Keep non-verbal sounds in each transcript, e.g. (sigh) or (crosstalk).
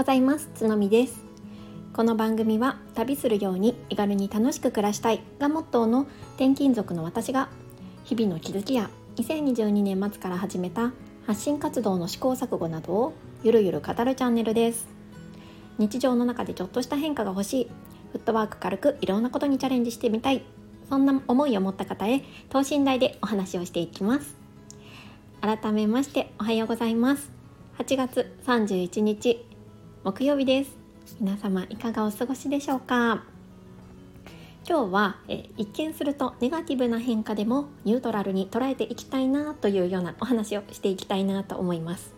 ございます。つのみです。この番組は旅するように気軽に楽しく暮らしたいがモットーの転勤族の私が日々の気づきや2022年末から始めた発信活動の試行錯誤などをゆるゆる語るチャンネルです。日常の中でちょっとした変化が欲しい。フットワーク軽くいろんなことにチャレンジしてみたい。そんな思いを持った方へ等身大でお話をしていきます。改めましておはようございます。8月31日。木曜日です。皆様いかがお過ごしでしょうか？今日はえ一見するとネガティブな変化でもニュートラルに捉えていきたいなというようなお話をしていきたいなと思います。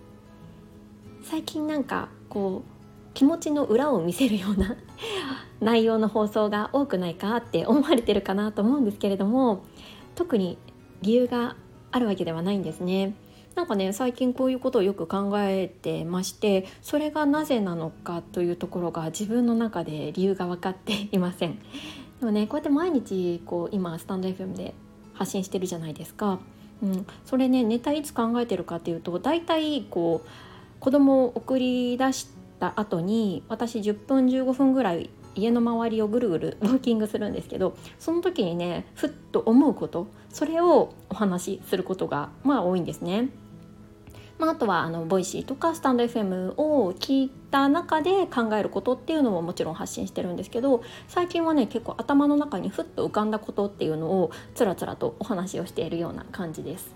最近なんかこう気持ちの裏を見せるような (laughs) 内容の放送が多くないかって思われてるかなと思うんですけれども特に理由があるわけではないんですね。なんかね最近こういうことをよく考えてましてそれがなぜなのかというところが自分の中で理由が分かっていません。でもねこうやって毎日こう今スタンド FM で発信してるじゃないですか。うん、それねネタいつ考えてるかっていうと大体こう子供を送り出した後に私10分15分ぐらい家の周りをぐるぐるウォーキングするんですけどその時にねふっと思うことそれをお話しすることがまあ多いんですね。まあ、あとはあの Voicy とかスタンド FM を聞いた中で考えることっていうのももちろん発信してるんですけど最近はね結構頭の中にふっと浮かんだことっていうのをつらつらとお話をしているような感じです。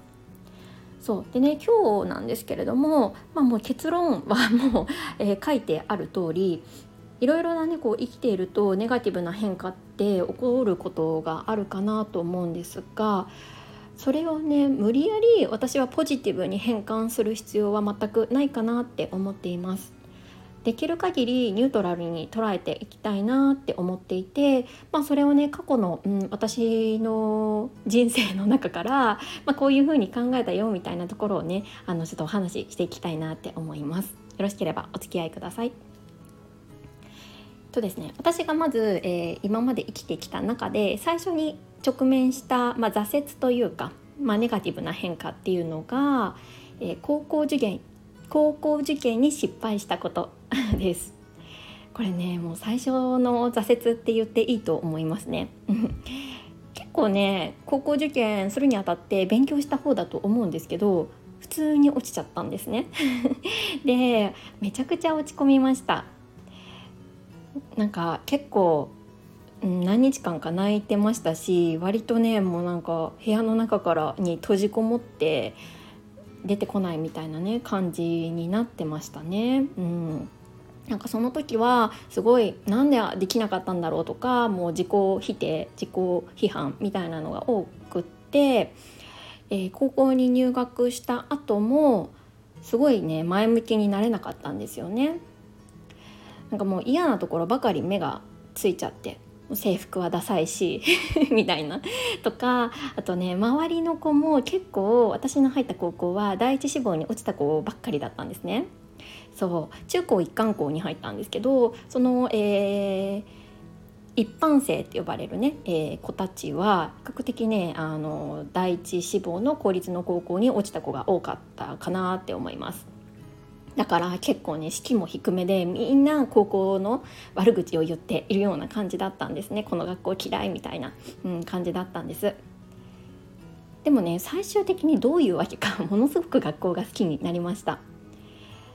そうでね今日なんですけれども、まあ、もう結論はもう、(laughs) えー、書いてある通りいろいろなねこう生きているとネガティブな変化って起こることがあるかなと思うんですがそれをね無理やり私はポジティブに変換する必要は全くないかなって思っています。できる限りニュートラルに捉えていきたいなって思っていて、まあ、それをね過去の、うん、私の人生の中から、まあ、こういうふうに考えたよみたいなところをねあのちょっとお話ししていきたいなって思います。よろしければお付き合いください。とですね私がまず、えー、今まで生きてきた中で最初に直面した、まあ、挫折というか、まあ、ネガティブな変化っていうのが、えー、高校受験高校受験に失敗したこと (laughs) です。これねもう最初の挫折って言っていいと思いますね。(laughs) 結構ね高校受験するにあたって勉強した方だと思うんですけど普通に落ちちゃったんですね。(laughs) でめちゃくちゃ落ち込みました。なんか結構何日間か泣いてましたし割とねもうなんか部屋の中からに閉じこもって出てこないみたいなね感じになってましたね。うんなんかその時はすごいなんでできなかったんだろうとかもう自己否定自己批判みたいなのが多くって、えー、高校に入学した後もすごいね前向きになれなかったんですよね。なんかもう嫌なところばかり目がついちゃって制服はダサいし (laughs) みたいなとかあとね周りの子も結構私の入った高校は第一志望に落ちた子ばっかりだったんですね。そう中高一貫校に入ったんですけどその、えー、一般生って呼ばれるね、えー、子たちは比較的ねあの第一志望の公立の高校に落ちた子が多かったかなって思います。だから結構ね式も低めでみんな高校の悪口を言っているような感じだったんですね。この学校嫌いみたいな、うん、感じだったんです。でもね最終的にどういうわけか (laughs) ものすごく学校が好きになりました。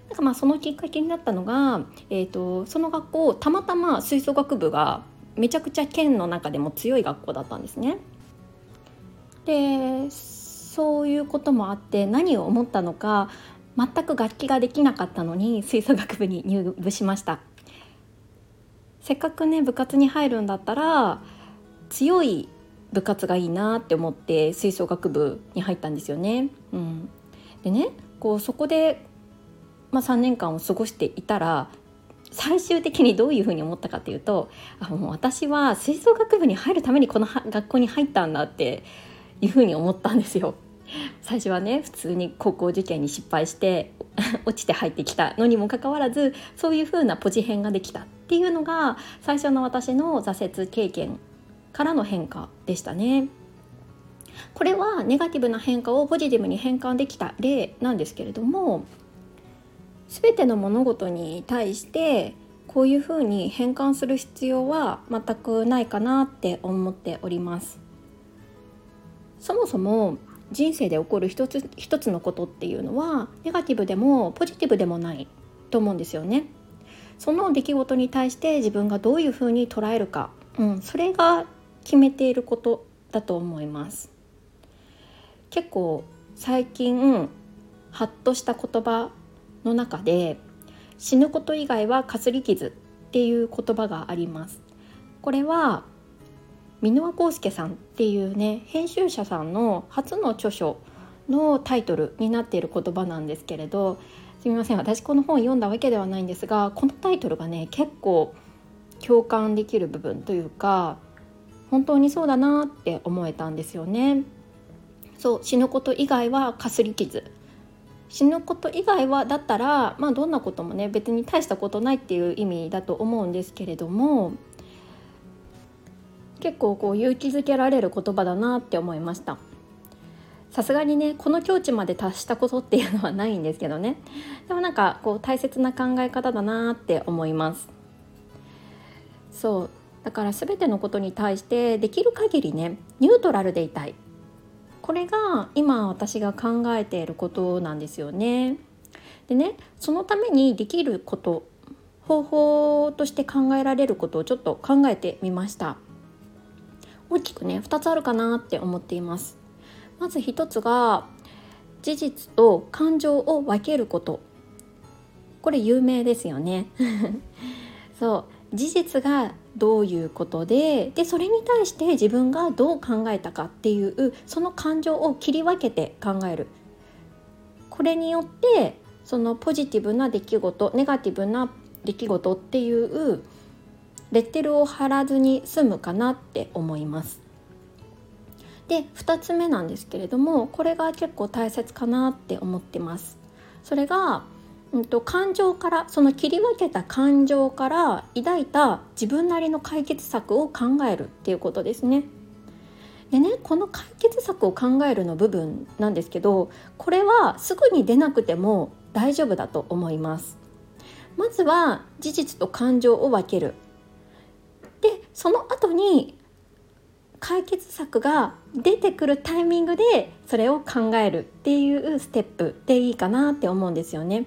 なんかまあそのきっかけになったのが、えーと、その学校たまたま吹奏楽部がめちゃくちゃ県の中でも強い学校だったんですね。でそういうこともあって何を思ったのか全く楽器ができなかったのに吹奏楽部に入部しましたせっかくね部活に入るんだったら強い部活がいいなって思って吹奏楽部に入ったんですよね。うん、でねこうそこで、まあ、3年間を過ごしていたら最終的にどういうふうに思ったかっていうとあもう私は吹奏楽部に入るためにこの学校に入ったんだっていうふうに思ったんですよ。最初はね普通に高校受験に失敗して (laughs) 落ちて入ってきたのにもかかわらずそういう風なポジ変ができたっていうのが最初の私の挫折経験からの変化でしたね。これはネガティブな変化をポジティブに変換できた例なんですけれども全ての物事に対してこういうふうに変換する必要は全くないかなって思っておりますそもそも人生で起こる一つ一つのことっていうのはネガティブでもポジティブでもないと思うんですよね。その出来事に対して自分がどういうふうに捉えるか、うん、それが決めていることだと思います。結構最近ハッとした言葉の中で死ぬこと以外はかすり傷っていう言葉があります。これは箕輪康介さんっていうね編集者さんの初の著書のタイトルになっている言葉なんですけれどすみません私この本読んだわけではないんですがこのタイトルがね結構共感できる部分というか本当にそうだなって思えたんですよね。そう死ぬこと以外はかすり傷死ぬこと以外はだったら、まあ、どんなこともね別に大したことないっていう意味だと思うんですけれども結構こう勇気づけられる言葉だなって思いました。さすがにねこの境地まで達したことっていうのはないんですけどね。でもなんかこう大切な考え方だなって思います。そう。だから全てのことに対してできる限りねニュートラルでいたい。これが今私が考えていることなんですよね。でねそのためにできること方法として考えられることをちょっと考えてみました。大きくね2つあるかなって思っています。まず1つが事実と感情を分けること。これ有名ですよね。(laughs) そう。事実がどういうことででそれに対して自分がどう考えたかっていうその感情を切り分けて考える。これによってそのポジティブな出来事ネガティブな出来事っていうレッテルを貼らずに済むかなって思います。で2つ目なんですけれどもこれが結構大切かなって思ってます。それがうんと、感情からその切り分けた感情から抱いた自分なりの解決策を考えるっていうことですね。でねこの解決策を考えるの部分なんですけどこれはすぐに出なくても大丈夫だと思います。まずは事実と感情を分ける。でその後に解決策が出てくるタイミングでそれを考えるっていうステップでいいかなって思うんですよね。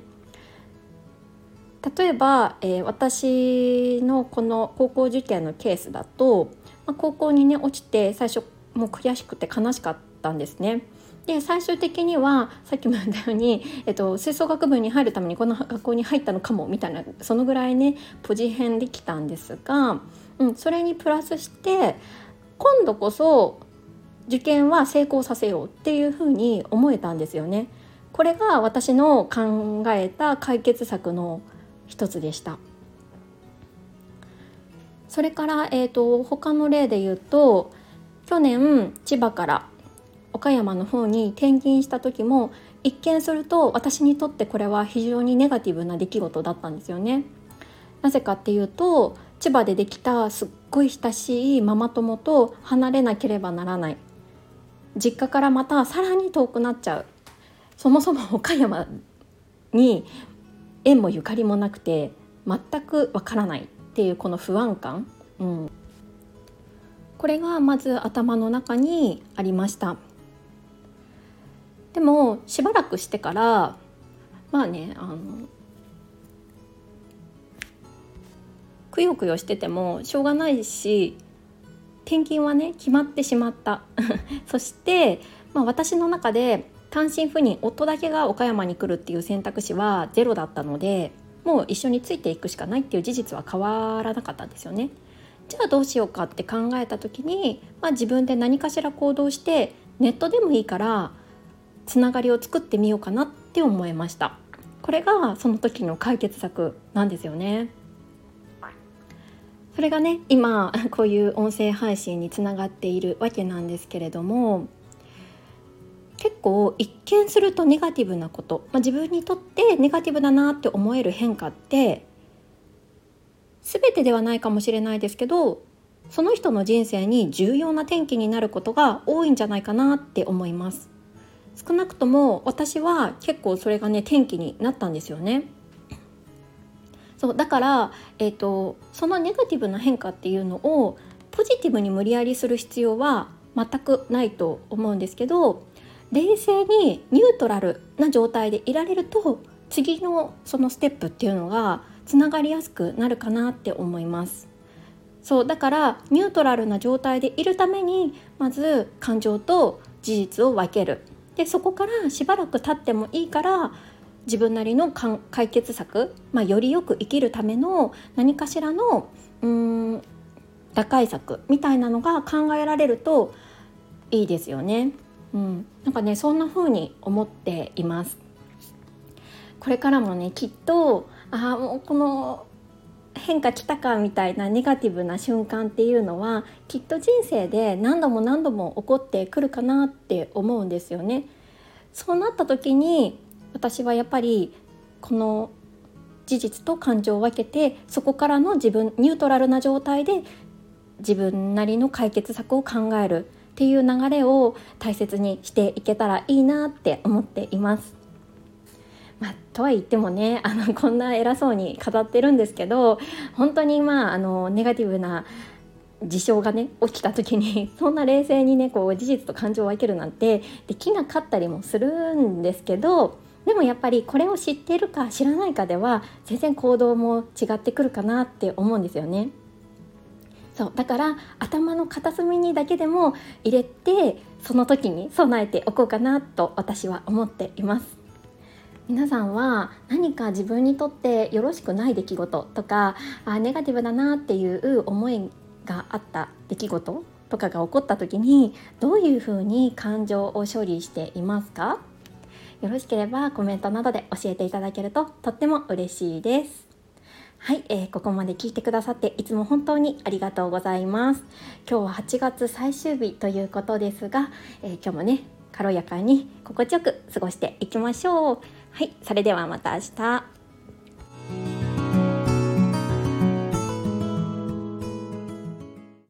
例えば、えー、私のこの高校受験のケースだと、まあ、高校にね落ちて最初もう悔しくて悲しかったんですね。で最終的にはさっきも言ったように、えっと、吹奏楽部に入るためにこの学校に入ったのかもみたいなそのぐらいねポジ変できたんですが、うん、それにプラスして今度こそ受験は成功させようっていうふうに思えたんですよね。これが私の考えた解決策の一つでしたそれから、えーと、他の例で言うと去年千葉から岡山の方に転勤した時も一見すると私にとってこれは非常にネガティブな出来事だったんですよね。なぜかっていうと千葉でできたすっごい親しいママ友と離れなければならない。実家からまたさらに遠くなっちゃう。そもそも岡山に縁もゆかりもなくて全くわからないっていうこの不安感、うん、これがまず頭の中にありました。もしばらくしてからまあねあのくよくよしててもしょうがないし転勤はね決まってしまった (laughs) そして、まあ、私の中で単身赴任夫だけが岡山に来るっていう選択肢はゼロだったのでもう一緒についていくしかないっていう事実は変わらなかったんですよね。じゃあどうしようかって考えた時に、まあ、自分で何かしら行動してネットでもいいからつながりを作ってみようかなって思いました。これがその時の解決策なんですよね。それがね今こういう音声配信につながっているわけなんですけれども結構一見するとネガティブなこと、まあ、自分にとってネガティブだなって思える変化って全てではないかもしれないですけどその人の人生に重要な転機になることが多いんじゃないかなって思います。少なくとも私は結構それがね転機になったんですよねそうだから、えーと、そのネガティブな変化っていうのをポジティブに無理やりする必要は全くないと思うんですけど冷静にニュートラルな状態でいられると次のそのステップっていうのがつながりやすくなるかなって思います。そうだからニュートラルな状態でいるためにまず感情と事実を分けるでそこからしばらく経ってもいいから自分なりの解決策、まあ、よりよく生きるための何かしらのうん打開策みたいなのが考えられるといいですよね。うん、なんかねそんな風に思っています。これからもねきっとあもうこの変化来たかみたいなネガティブな瞬間っていうのはきっと人生で何度も何度も起こってくるかなって思うんですよね。そうなった時に私はやっぱりこの事実と感情を分けてそこからの自分ニュートラルな状態で自分なりの解決策を考えるっていう流れを大切にしていけたらいいなって思っています。まあ、とは言ってもね (laughs) あのこんな偉そうに語ってるんですけど本当にまああのネガティブな事象がね起きた時に (laughs) そんな冷静にねこう事実と感情を分けるなんてできなかったりもするんですけどでもやっぱりこれを知ってるか知らないかでは全然行動も違ってくるかなって思うんですよね。そうだから頭の片隅にだけでも入れてその時に備えておこうかなと私は思っています。皆さんは何か自分にとってよろしくない出来事とかあネガティブだなっていう思いがあった出来事とかが起こった時にどういうふうに感情を処理していますか？よろしければコメントなどで教えていただけるととっても嬉しいです。はい、えー、ここまで聞いてくださっていつも本当にありがとうございます。今日は8月最終日ということですが、えー、今日もね軽やかに心地よく過ごしていきましょう。はい、それではまた明日。